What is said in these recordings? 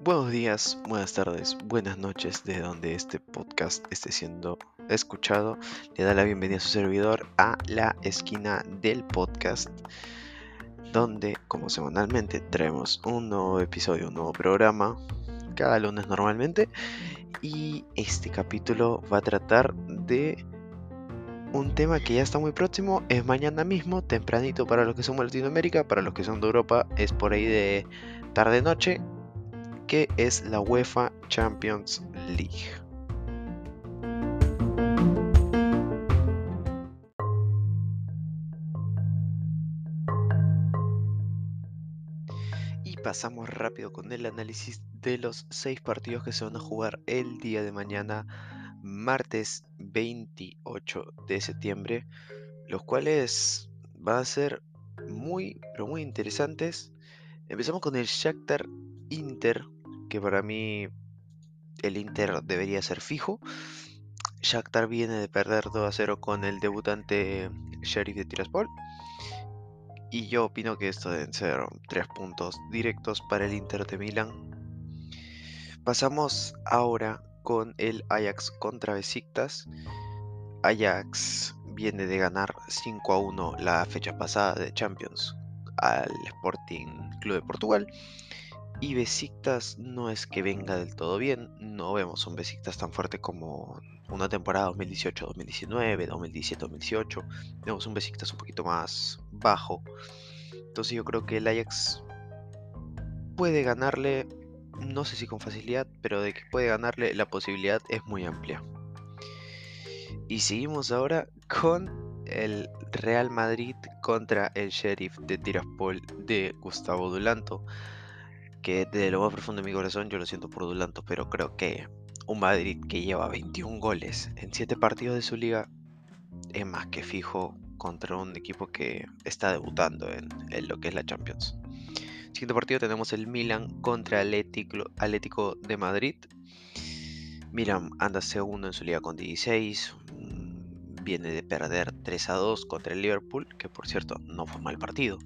Buenos días, buenas tardes, buenas noches de donde este podcast esté siendo escuchado. Le da la bienvenida a su servidor a la esquina del podcast, donde como semanalmente traemos un nuevo episodio, un nuevo programa, cada lunes normalmente. Y este capítulo va a tratar de un tema que ya está muy próximo, es mañana mismo, tempranito para los que somos de Latinoamérica, para los que son de Europa es por ahí de tarde-noche, que es la UEFA Champions League. Y pasamos rápido con el análisis de los seis partidos que se van a jugar el día de mañana, martes 28 de septiembre, los cuales van a ser muy, pero muy interesantes. Empezamos con el Shakhtar Inter, que para mí el Inter debería ser fijo. Shakhtar viene de perder 2 a 0 con el debutante Sheriff de Tiraspol. Y yo opino que esto deben ser tres puntos directos para el Inter de Milán. Pasamos ahora con el Ajax contra Besiktas. Ajax viene de ganar 5 a 1 la fecha pasada de Champions al Sporting Club de Portugal. Y Besiktas no es que venga del todo bien, no vemos un Besiktas tan fuerte como una temporada 2018-2019, 2017-2018, vemos un Besiktas un poquito más bajo. Entonces yo creo que el Ajax puede ganarle, no sé si con facilidad, pero de que puede ganarle la posibilidad es muy amplia. Y seguimos ahora con el Real Madrid contra el Sheriff de Tiraspol de Gustavo Dulanto que desde lo más profundo de mi corazón yo lo siento por Dulanto, pero creo que un Madrid que lleva 21 goles en 7 partidos de su liga es más que fijo contra un equipo que está debutando en, lo que es la Champions. Siguiente partido tenemos el Milan contra Atlético, Atlético de Madrid. Milan anda segundo en su liga con 16. Mm, viene de perder 3 a 2 contra el Liverpool, que por cierto no fue mal partido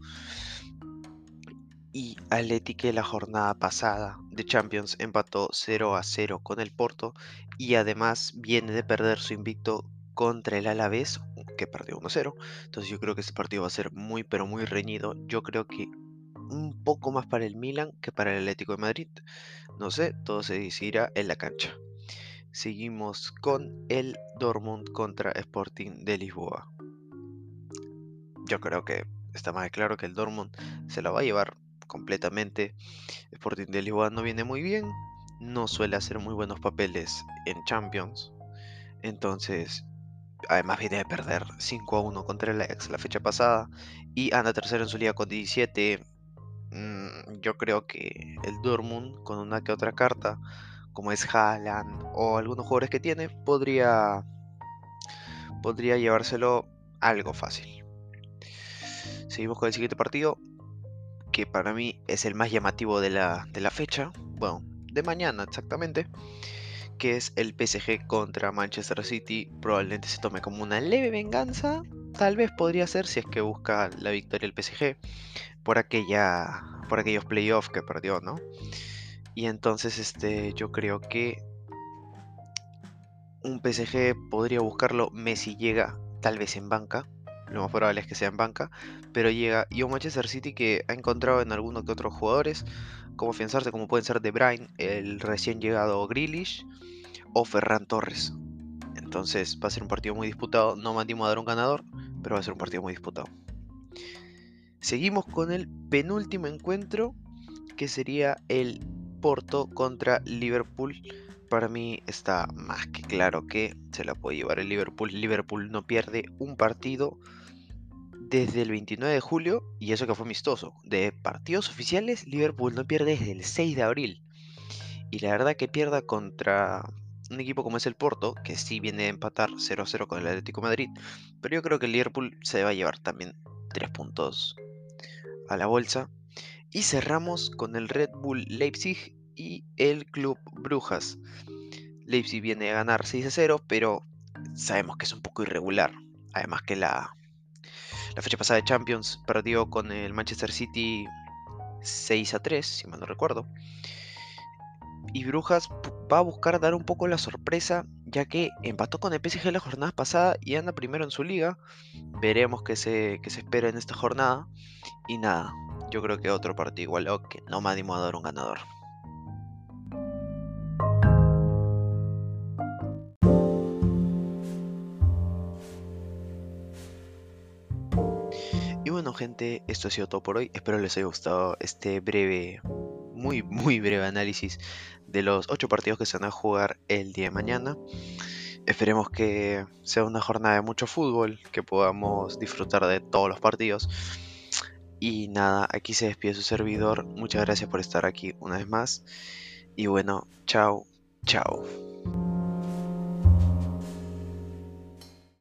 y Atlético la jornada pasada de Champions empató 0 a 0 con el Porto y además viene de perder su invicto contra el Alavés que perdió 1 0. Entonces yo creo que este partido va a ser muy pero muy reñido. Yo creo que un poco más para el Milan que para el Atlético de Madrid. No sé, todo se decidirá en la cancha. Seguimos con el Dortmund contra Sporting de Lisboa. Yo creo que está más claro que el Dortmund se la va a llevar completamente. Sporting de Lisboa no viene muy bien, no suele hacer muy buenos papeles en Champions. Entonces, además viene de perder 5 a 1 contra el Ajax la fecha pasada y anda tercero en su liga con 17. Mm, yo creo que el Dortmund con una que otra carta, como es Haaland o algunos jugadores que tiene, podría podría llevárselo algo fácil. Seguimos con el siguiente partido que para mí es el más llamativo de la, fecha, bueno, de mañana exactamente, que es el PSG contra Manchester City. Probablemente se tome como una leve venganza, tal vez podría ser si es que busca la victoria el PSG por aquella por aquellos playoffs que perdió, ¿no? Y entonces este yo creo que un PSG podría buscarlo, Messi llega tal vez en banca, lo más probable es que sea en banca, pero llega y un Manchester City que ha encontrado en algunos que otros jugadores como afianzarse, como pueden ser De Bruyne, el recién llegado Grealish o Ferran Torres. Entonces va a ser un partido muy disputado, no mandimos a dar un ganador, pero va a ser un partido muy disputado. Seguimos con el penúltimo encuentro, que sería el Porto contra Liverpool. Para mí está más que claro que se la puede llevar el Liverpool. Liverpool no pierde un partido desde el 29 de julio, y eso que fue amistoso, de partidos oficiales, Liverpool no pierde desde el 6 de abril. Y la verdad que pierda contra un equipo como es el Porto, que sí viene a empatar 0-0 con el Atlético Madrid, pero yo creo que el Liverpool se va a llevar también 3 puntos a la bolsa. Y cerramos con el Red Bull Leipzig y el Club Brujas. Leipzig viene a ganar 6 0, pero sabemos que es un poco irregular. Además que la, La fecha pasada de Champions perdió con el Manchester City 6 a 3, si mal no recuerdo. Y Brujas va a buscar dar un poco la sorpresa, ya que empató con el PSG la jornada pasada y anda primero en su liga. Veremos qué se, qué se espera en esta jornada. Y nada, yo creo que otro partido igual que no me animo a dar un ganador. Y bueno gente, esto ha sido todo por hoy. Espero les haya gustado este breve, muy muy breve análisis de los 8 partidos que se van a jugar el día de mañana. Esperemos que sea una jornada de mucho fútbol, que podamos disfrutar de todos los partidos. Y nada, aquí se despide su servidor. Muchas gracias por estar aquí una vez más. Y bueno, chao, chao.